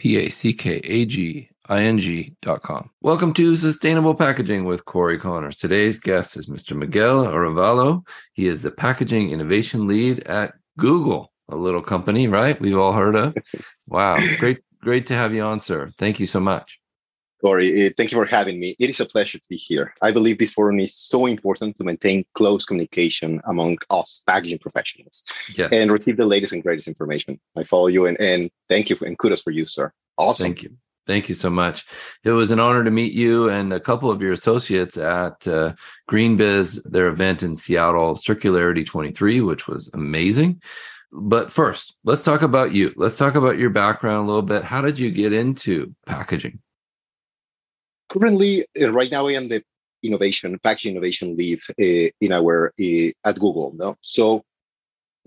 www.ororapackaging.com. Welcome to Sustainable Packaging with Cory Connors. Today's guest is Mr. Miguel Arevalo. He is the packaging innovation lead at Google, a little company, right? We've all heard of. Wow, great, great to have you on, sir. Thank you so much. Cory, uh, thank you for having me. It is a pleasure to be here. I believe this forum is so important to maintain close communication among us packaging professionals yes. and receive the latest and greatest information. I follow you and, and thank you for, and kudos for you, sir. Awesome. Thank you. Thank you so much. It was an honor to meet you and a couple of your associates at uh, GreenBiz, their event in Seattle, Circularity 23, which was amazing. But first, let's talk about you. Let's talk about your background a little bit. How did you get into packaging? Currently, uh, right now, I am the innovation, package innovation lead uh, in our uh, at Google. No? So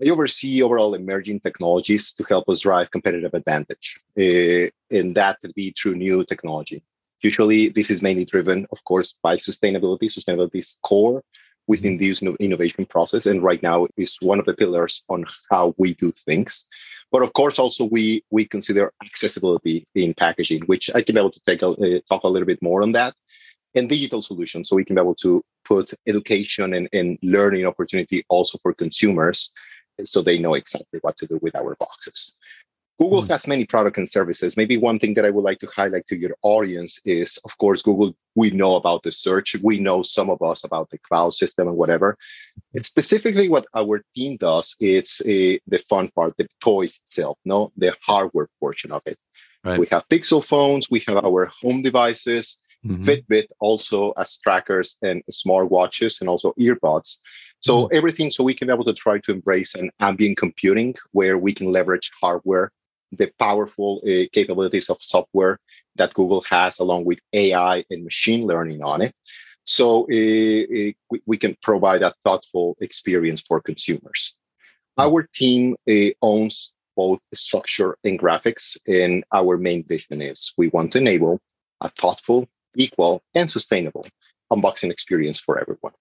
I oversee overall emerging technologies to help us drive competitive advantage, uh, and that could be through new technology. Usually, this is mainly driven, of course, by sustainability. Sustainability is core within this innovation process, and right now is one of the pillars on how we do things. But of course, also we we consider accessibility in packaging, which I can be able to take a, uh, talk a little bit more on that, and digital solutions, so we can be able to put education and, and learning opportunity also for consumers so they know exactly what to do with our boxes. Google mm-hmm. has many products and services. Maybe one thing that I would like to highlight to your audience is, of course, Google, we know about the search. We know some of us about the cloud system and whatever. It's specifically what our team does, it's a, the fun part, the toys itself, no, the hardware portion of it. Right. We have Pixel phones, we have our home devices, mm-hmm. Fitbit also as trackers and smart watches and also earbuds. So mm-hmm. everything so we can be able to try to embrace an ambient computing where we can leverage hardware, the powerful uh, capabilities of software that Google has along with AI and machine learning on it. So uh, uh, we, we, can provide a thoughtful experience for consumers. Our team owns both structure and graphics, and our main vision is we want to enable a thoughtful, equal, and sustainable unboxing experience for everyone.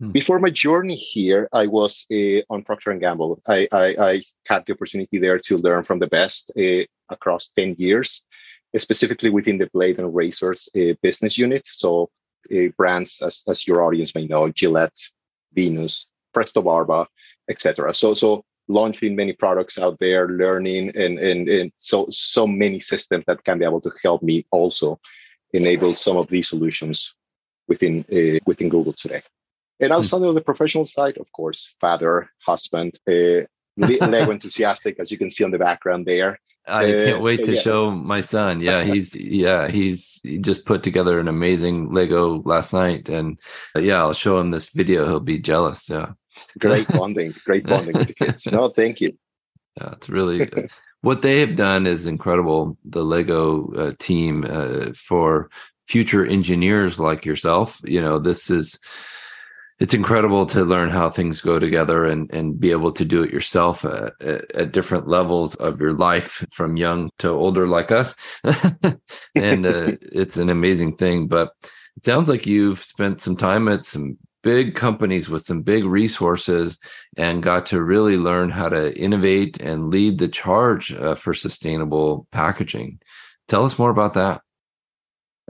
Hmm. Before my journey here, I was uh, on Procter and Gamble. I, I, I, had the opportunity there to learn from the best uh, across ten years, specifically within the blade and razors uh, business unit. So brands, as, as your audience may know, Gillette, Venus, Prestobarba, etc. So so launching many products out there, learning, and and and so so many systems that can be able to help me also enable some of these solutions within within Google today. And outside of the professional side, of course, father, husband, uh, Lego enthusiastic, as you can see on the background there. I uh, can't wait so, to yeah. show my son. Yeah, he's yeah he's he just put together an amazing Lego last night, and uh, yeah, I'll show him this video. He'll be jealous. Yeah, great bonding, great bonding with the kids. No, thank you. Yeah, it's really what they have done is incredible. The Lego uh, team uh, for future engineers like yourself. You know, this is it's incredible to learn how things go together and, and be able to do it yourself at, at different levels of your life from young to older like us. And uh, it's an amazing thing. But it sounds like you've spent some time at some big companies with some big resources and got to really learn how to innovate and lead the charge uh, for sustainable packaging. Tell us more about that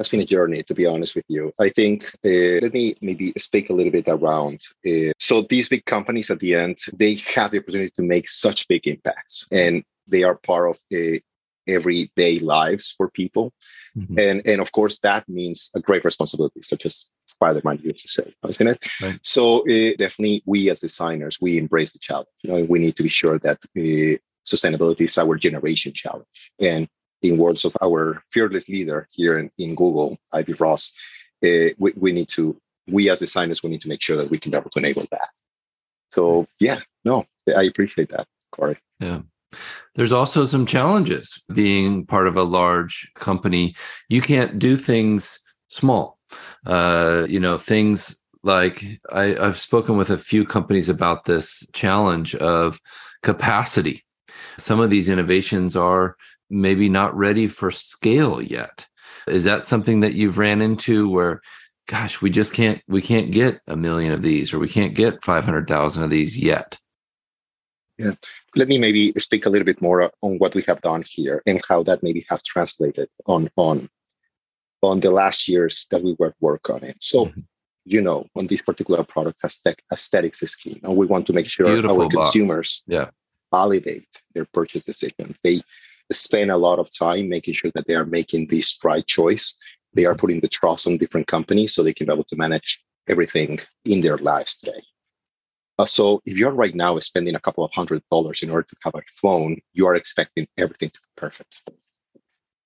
has been a journey, to be honest with you. I think uh, let me maybe speak a little bit around. Uh, so these big companies at the end, they have the opportunity to make such big impacts, and they are part of uh, everyday lives for people. Mm-hmm. And and of course that means a great responsibility, such as Spider-Man used to say, isn't it? Right. So uh, definitely, we as designers, we embrace the challenge. You know, we need to be sure that uh, sustainability is our generation challenge, and in words of our fearless leader here in, in Google, Ivy Ross, uh, we, we need to, we as designers, we need to make sure that we can to enable that. So yeah, no, I appreciate that, Cory. Yeah. There's also some challenges being part of a large company. You can't do things small. Uh, you know, things like I, I've spoken with a few companies about this challenge of capacity. Some of these innovations are maybe not ready for scale yet. Is that something that you've ran into where gosh, we just can't we can't get a million of these or we can't get 500,000 of these yet? Yeah. Let me maybe speak a little bit more on what we have done here and how that maybe have translated on on on the last years that we were work on it. So mm-hmm you know, on these particular products, aesthetics is key. And we want to make sure Beautiful our box. consumers yeah. validate their purchase decision. They spend a lot of time making sure that they are making this right choice. They are putting the trust on different companies so they can be able to manage everything in their lives today. Uh, so if you're right now spending a couple of hundred dollars in order to have a phone, you are expecting everything to be perfect.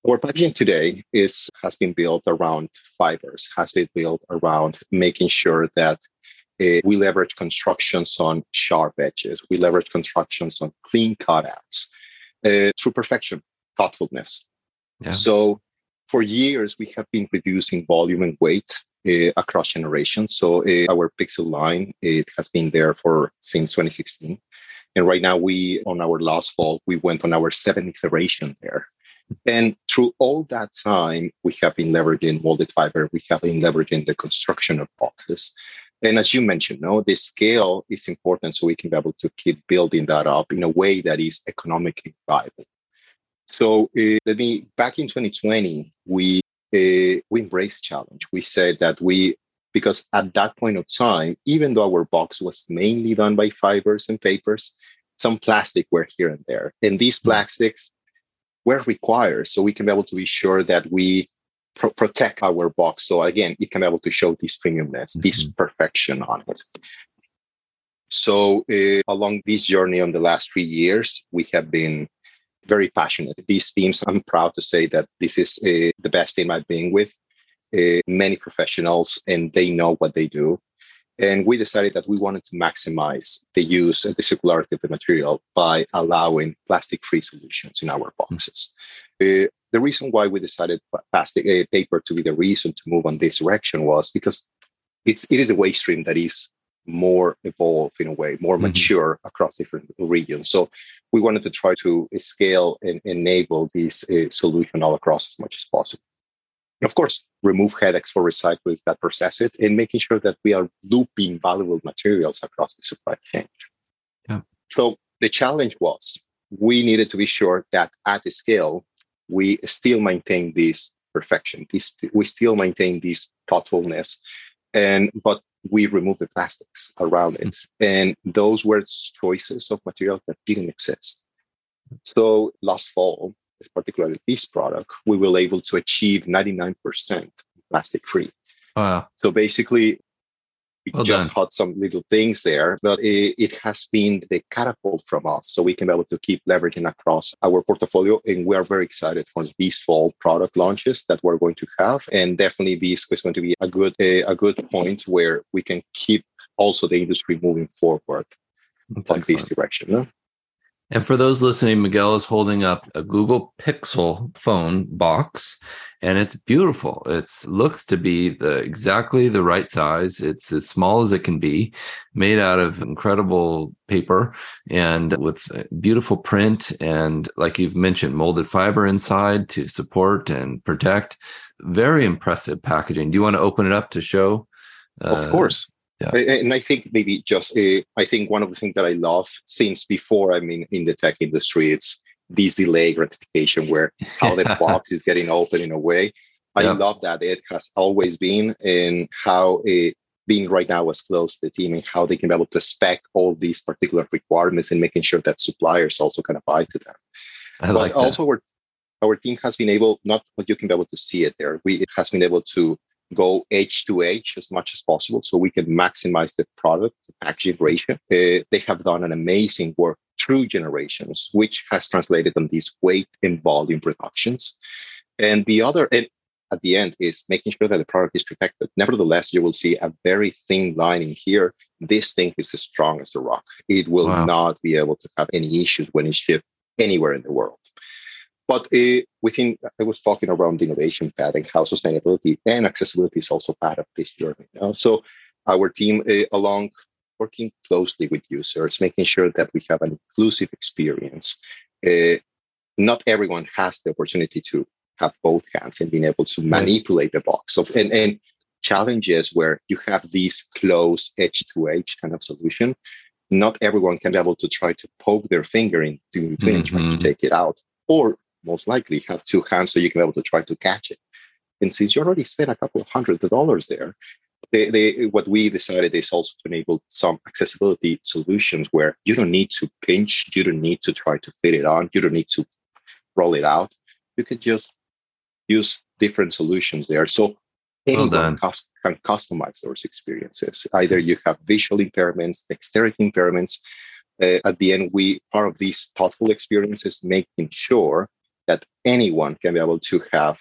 Our packaging today is has been built around fibers, has been built around making sure that uh, we leverage constructions on sharp edges, we leverage constructions on clean cutouts, uh, through perfection, thoughtfulness. Yeah. So for years we have been reducing volume and weight uh, across generations. So uh, our Pixel line it has been there for since 2016, and right now we on our last fall we went on our seventh iteration there. And through all that time, we have been leveraging molded fiber. We have been leveraging the construction of boxes. And as you mentioned, no, the scale is important so we can be able to keep building that up in a way that is economically viable. So uh, let me back in 2020, we uh, we embraced challenge. We said that we because at that point of time, even though our box was mainly done by fibers and papers, some plastic were here and there. And these hmm. plastics were required so we can be able to be sure that we pro- protect our box. So again it can be able to show this premiumness mm-hmm. this perfection on it. So uh, along this journey on the last three years we have been very passionate. These teams i'm proud to say that this is uh, the best team i've been with. Uh, many professionals and they know what they do. And we decided that we wanted to maximize the use and the circularity of the material by allowing plastic free solutions in our boxes. Uh, the reason why we decided plastic uh, paper to be the reason to move on this direction was because it's it is a waste stream that is more evolved in a way, more mm-hmm. mature across different regions. So we wanted to try to scale and enable this uh, solution all across as much as possible of course, remove headaches for recyclers that process it and making sure that we are looping valuable materials across the supply chain. Yeah. So the challenge was we needed to be sure that at the scale, we still maintain this perfection. This, we still maintain this thoughtfulness. And but we remove the plastics around it. Mm-hmm. And those were choices of materials that didn't exist. So last fall, particularly this product, we were able to achieve 99% plastic free. Wow. So basically, we well just done. had some little things there, but it, it, has been the catapult from us. So we can be able to keep leveraging across our portfolio. And we are very excited for these fall product launches that we're going to have. And definitely this is going to be a good, a, a good point where we can keep also the industry moving forward That's on excellent. this direction. No? And for those listening, Miguel is holding up a Google Pixel phone box, and it's beautiful. It looks to be the exactly the right size. It's as small as it can be, made out of incredible paper and with beautiful print and, like you've mentioned, molded fiber inside to support and protect. Very impressive packaging. Do you want to open it up to show? Uh, of course. Yeah. And I think maybe just uh, I think one of the things that I love since before I'm in, in the tech industry, it's this delay gratification where how the box is getting open in a way. I yeah. love that it has always been and how it being right now as close to the team and how they can be able to spec all these particular requirements and making sure that suppliers also kind of buy to them. I but like also our our team has been able not but you can be able to see it there. We it has been able to go edge to edge as much as possible so we can maximize the product packaging ratio. Uh, they have done an amazing work through generations, which has translated on these weight and volume reductions. And the other, and at the end, is making sure that the product is protected. Nevertheless, you will see a very thin lining here. This thing is as strong as a rock. It will wow. not be able to have any issues when it's shipped anywhere in the world. But uh, within, I was talking around the innovation path and how sustainability and accessibility is also part of this journey. You know? So our team, uh, along working closely with users, making sure that we have an inclusive experience. Uh, not everyone has the opportunity to have both hands and being able to manipulate the box of and, and challenges where you have these close edge to edge kind of solution not everyone can be able to try to poke their finger into between mm-hmm. and try to mm-hmm. take it out or most likely have two hands so you can be able to try to catch it and since you already spent a couple of hundred dollars there they, they, what we decided is also to enable some accessibility solutions where you don't need to pinch, you don't need to try to fit it on, you don't need to roll it out. You can just use different solutions there. So anyone well cus- can customize those experiences. Either you have visual impairments, dexterity impairments. Uh, at the end, we part of these thoughtful experiences, making sure that anyone can be able to have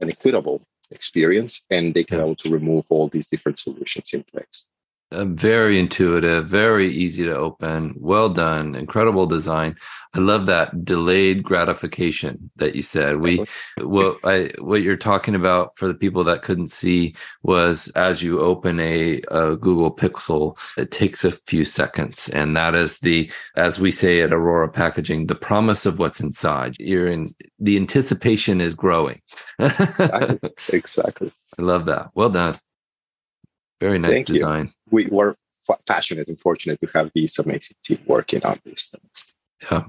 an equitable experience and they can yes. able to remove all these different solutions in place uh, very intuitive, very easy to open. Well done, incredible design. I love that delayed gratification that you said. We what I what you're talking about for the people that couldn't see was as you open a, a Google Pixel, it takes a few seconds, and that is the as we say at Orora Packaging, the promise of what's inside. You're in the anticipation is growing. exactly. I love that. Well done. Very nice Thank design. You. We were passionate and fortunate to have these amazing team working on these things. Yeah.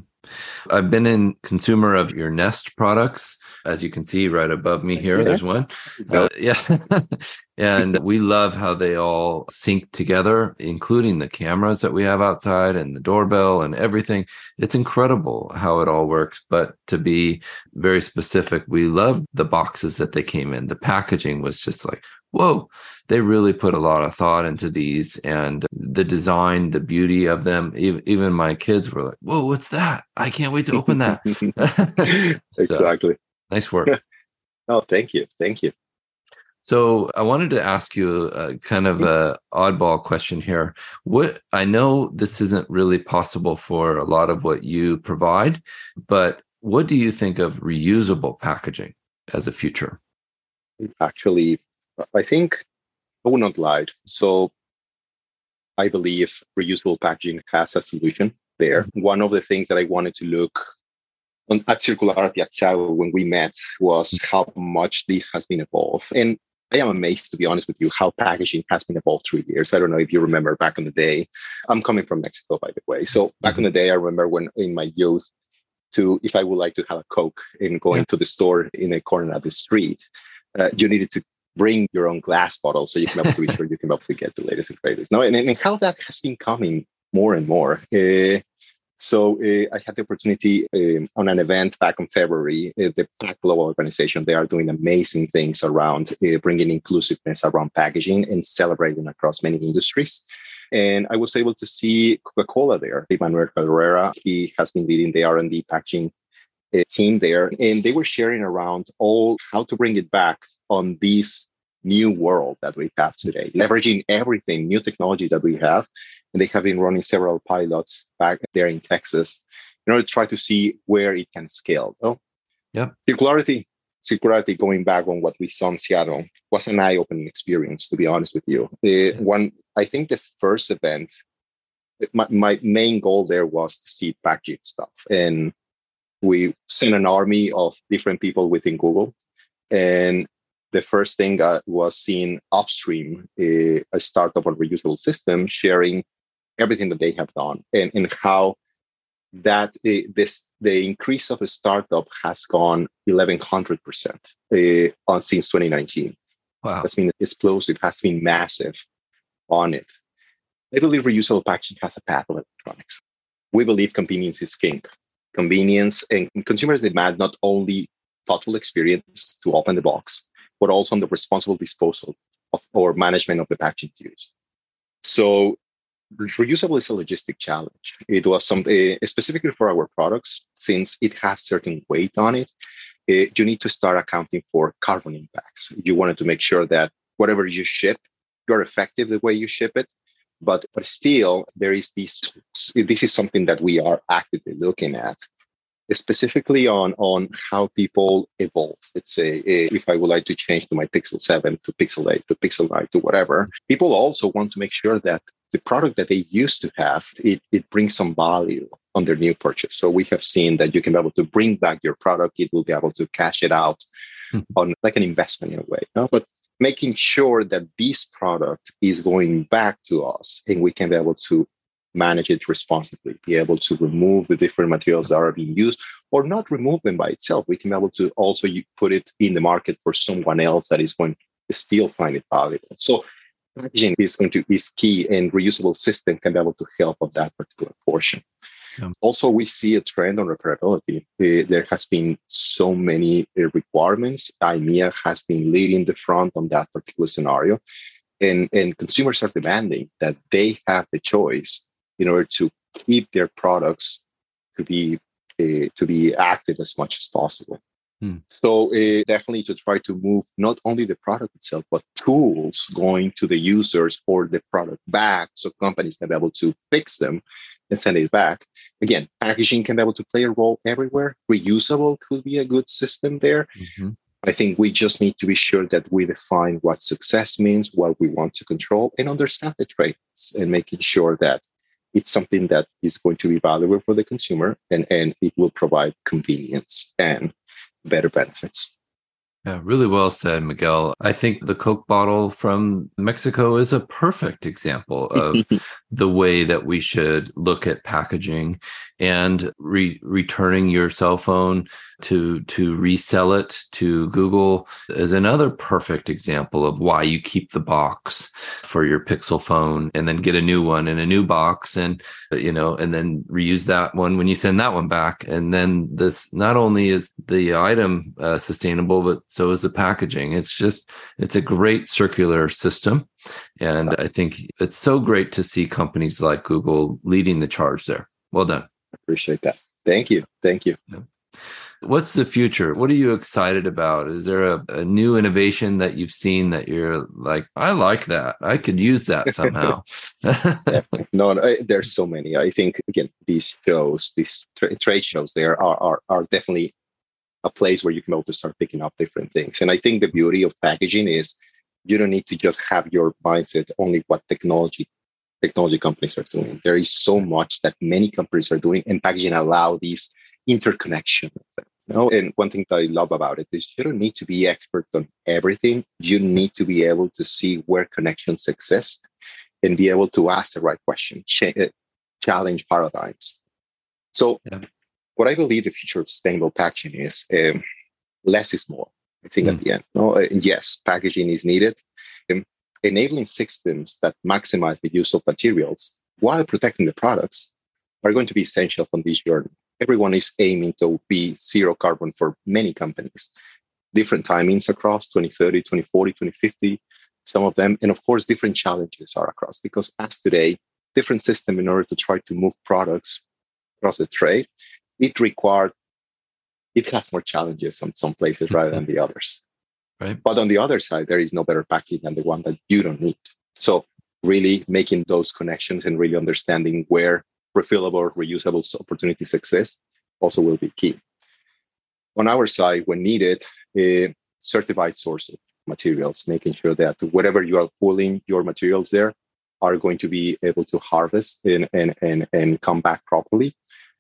I've been in consumer of your Nest products. As you can see right above me here, yeah. there's one. Uh, yeah. and we love how they all sync together, including the cameras that we have outside and the doorbell and everything. It's incredible how it all works. But to be very specific, we love the boxes that they came in. The packaging was just like, whoa, they really put a lot of thought into these and the design, the beauty of them. Even, my kids were like, whoa, what's that? I can't wait to open that. so, exactly. Nice work. oh, thank you. Thank you. So I wanted to ask you a kind of a oddball question here. What I know this isn't really possible for a lot of what you provide, but what do you think of reusable packaging as a future? Actually, I think I would not lie. So I believe reusable packaging has a solution there. Mm-hmm. One of the things that I wanted to look on, at circularity at Sago when we met was mm-hmm. how much this has been evolved. And I am amazed, to be honest with you, how packaging has been evolved through years. I don't know if you remember back in the day. I'm coming from Mexico, by the way. So back mm-hmm. in the day, I remember when in my youth, to if I would like to have a Coke and going yeah. to the store in a corner of the street, uh, you needed to bring your own glass bottle so you can be able to be sure you can be able to get the latest and greatest. Now, and, and how that has been coming more and more. Uh, so uh, I had the opportunity um, on an event back in February. Uh, the Pack Global Organization they are doing amazing things around bringing inclusiveness around packaging and celebrating across many industries. And I was able to see Coca-Cola there. Emmanuel Carrera, he has been leading the R&D packaging team there, and they were sharing around all how to bring it back on this new world that we have today, leveraging everything, new technology that we have. And they have been running several pilots back there in Texas in order to try to see where it can scale. Oh, yeah. Circularity, circularity going back on what we saw in Seattle was an eye-opening experience, to be honest with you. The yeah. one, I think the first event, my, my main goal there was to see packaging stuff. And we sent an army of different people within Google. And the first thing I was seeing upstream a, a startup or reusable system sharing everything that they have done and, and how that uh, this the increase of a startup has gone 1100 percent uh, on since 2019 wow. That's been explosive has been massive on it. I believe reusable packaging has a path of electronics. We believe convenience is king. Convenience and consumers demand not only thoughtful experience to open the box but also on the responsible disposal of or management of the packaging used. So reusable is a logistic challenge. It was something uh, specifically for our products, since it has certain weight on it. Uh, you need to start accounting for carbon impacts. You wanted to make sure that whatever you ship, you're effective the way you ship it. But, but still, there is this. This is something that we are actively looking at specifically on on how people evolve. Let's say eh, if I would like to change to my Pixel 7 to Pixel 8 to Pixel 9 to whatever, people also want to make sure that the product that they used to have it, it brings some value on their new purchase. So we have seen that you can be able to bring back your product. It will be able to cash it out mm-hmm. on like an investment in a way. Know? But making sure that this product is going back to us and we can be able to manage it responsibly, be able to remove the different materials that are being used or not remove them by itself. We can be able to also put it in the market for someone else that is going to still find it valuable. So packaging is going to is key and reusable system can be able to help on that particular portion. Yeah. Also, we see a trend on repairability. Uh, there has been so many uh, requirements. EMEA has been leading the front on that particular scenario. And, and consumers are demanding that they have the choice in order to keep their products to be uh, to be active as much as possible. Hmm. So uh, definitely to try to move not only the product itself, but tools going to the users or the product back, so companies can be able to fix them and send it back. Again, packaging can be able to play a role everywhere. Reusable could be a good system there. Mm-hmm. I think we just need to be sure that we define what success means, what we want to control, and understand the trade-offs, and making sure that it's something that is going to be valuable for the consumer and, and it will provide convenience and better benefits. Yeah, really well said, Miguel. I think the Coke bottle from Mexico is a perfect example of the way that we should look at packaging and re- returning your cell phone to to resell it to Google is another perfect example of why you keep the box for your Pixel phone and then get a new one in a new box and you know and then reuse that one when you send that one back and then this not only is the item uh, sustainable but so is the packaging it's just it's a great circular system and I think it's so great to see companies like Google leading the charge there. Well done. Appreciate that. Thank you. Thank you. Yeah. What's the future? What are you excited about? Is there a, a, new innovation that you've seen that you're like, I like that. I could use that somehow. no, no, eh, there's so many. I think again, these shows, these tra- trade shows, there are, are are definitely a place where you can also start picking up different things. And I think the beauty of packaging is you don't need to just have your mindset only what technology technology companies are doing. There is so much that many companies are doing, and packaging allow these interconnection. You know? And one thing that I love about it is you don't need to be expert on everything. You need to be able to see where connections exist and be able to ask the right question, uh, challenge paradigms. So, yeah. What I believe the future of sustainable packaging is um, less is more. I think mm. at the end, no, uh, yes, packaging is needed. Um, enabling systems that maximize the use of materials while protecting the products are going to be essential on this journey. Everyone is aiming to be zero carbon for many companies. Different timings across 2030, 2040, 2050, some of them. And of course, different challenges are across because as today, different system in order to try to move products across the trade, it required, it has more challenges on some places rather than the others. Right. But on the other side, there is no better package than the one that you don't need. So really making those connections and really understanding where refillable, reusable opportunities exist also will be key. On our side, when needed, a certified source of materials, making sure that whatever you are pulling your materials there are going to be able to harvest and, and, and, and come back properly.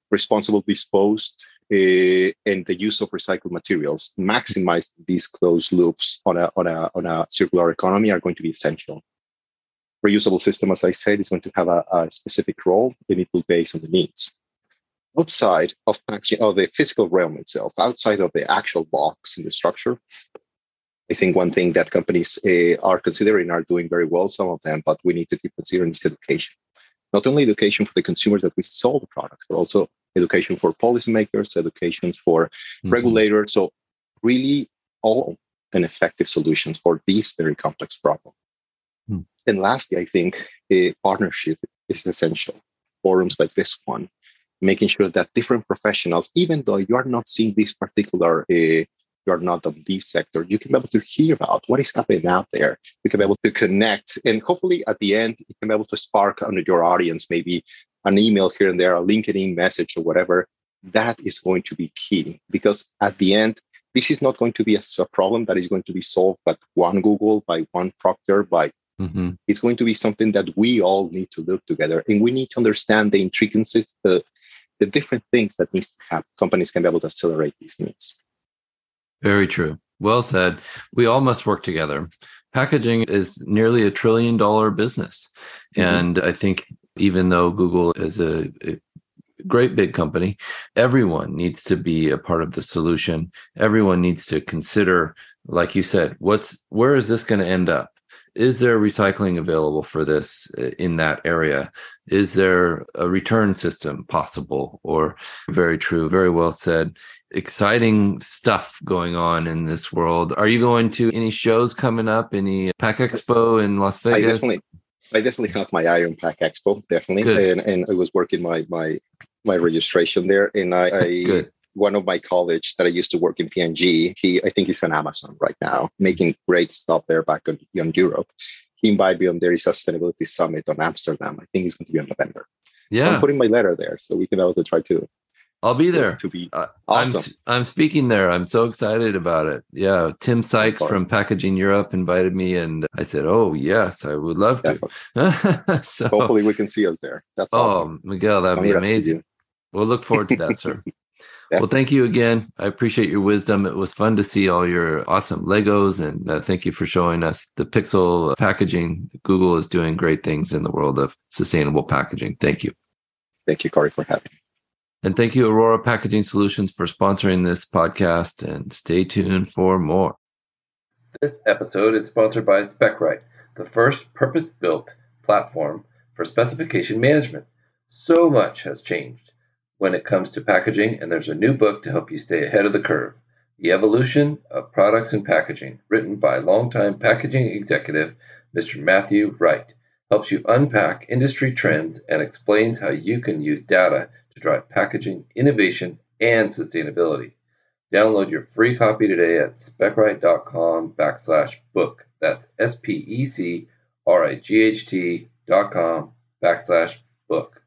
Responsible disposed uh, and the use of recycled materials, maximize these closed loops on a, on, a, on a circular economy are going to be essential reusable system, as I said, is going to have a, a specific role and it will base on the needs. Outside of packaging, of the physical realm itself, outside of the actual box and the structure, I think one thing that companies uh, are considering are doing very well, some of them, but we need to keep considering is education. Not only education for the consumers that we sell the product, but also education for policymakers, education for mm-hmm. regulators. So really all and effective solutions for these very complex problems. Hmm. And lastly, I think a partnership is essential. Forums like this one, making sure that different professionals, even though you are not seeing this particular, uh, you are not of this sector, you can be able to hear about what is happening out there. You can be able to connect, and hopefully at the end, you can be able to spark under your audience maybe an email here and there, a LinkedIn message or whatever that is going to be key because at the end, this is not going to be a, a problem that is going to be solved by one Google, by one Procter, by mm-hmm. it's going to be something that we all need to look together and we need to understand the intricacies, the, the different things that needs to happen. Companies can be able to accelerate these needs. Very true. Well said. We all must work together. Packaging is nearly a trillion dollar business. Mm-hmm. And I think even though Google is a, a great big company, everyone needs to be a part of the solution. Everyone needs to consider, like you said, what's where is this going to end up? Is there recycling available for this uh, in that area? Is there a return system possible? Or very true, very well said. Exciting stuff going on in this world. Are you going to any shows coming up? Any Pack Expo in Las Vegas? I definitely, I definitely have my eye on Pack Expo, definitely, and and I was working my my my registration there, and I, I one of my colleagues that I used to work in P&G, he I think he's on Amazon right now, making great stuff there back on, in Europe. He invited me on there is a sustainability summit on Amsterdam. I think he's going to be in November. Yeah, I'm putting my letter there so we can also try to. I'll be there. To be uh, awesome. I'm, I'm, speaking there. I'm so excited about it. Yeah. Tim Sykes so from Packaging Europe invited me, and I said, Oh, yes, I would love to. so, Hopefully, we can see us there. That's oh, awesome. Miguel, that'd be amazing. We'll look forward to that, sir. yeah. Well, thank you again. I appreciate your wisdom. It was fun to see all your awesome Legos, and uh, thank you for showing us the Pixel packaging. Google is doing great things in the world of sustainable packaging. Thank you. Thank you, Cory, for having me. And thank you, Orora Packaging Solutions, for sponsoring this podcast. And stay tuned for more. This episode is sponsored by Specright, the first purpose built platform for specification management. So much has changed when it comes to packaging, and there's a new book to help you stay ahead of the curve The Evolution of Products and Packaging, written by longtime packaging executive Mr. Matthew Wright. Helps you unpack industry trends and explains how you can use data to drive packaging innovation and sustainability. Download your free copy today at specright.com backslash book. That's S P E C R I G H T dot com backslash book.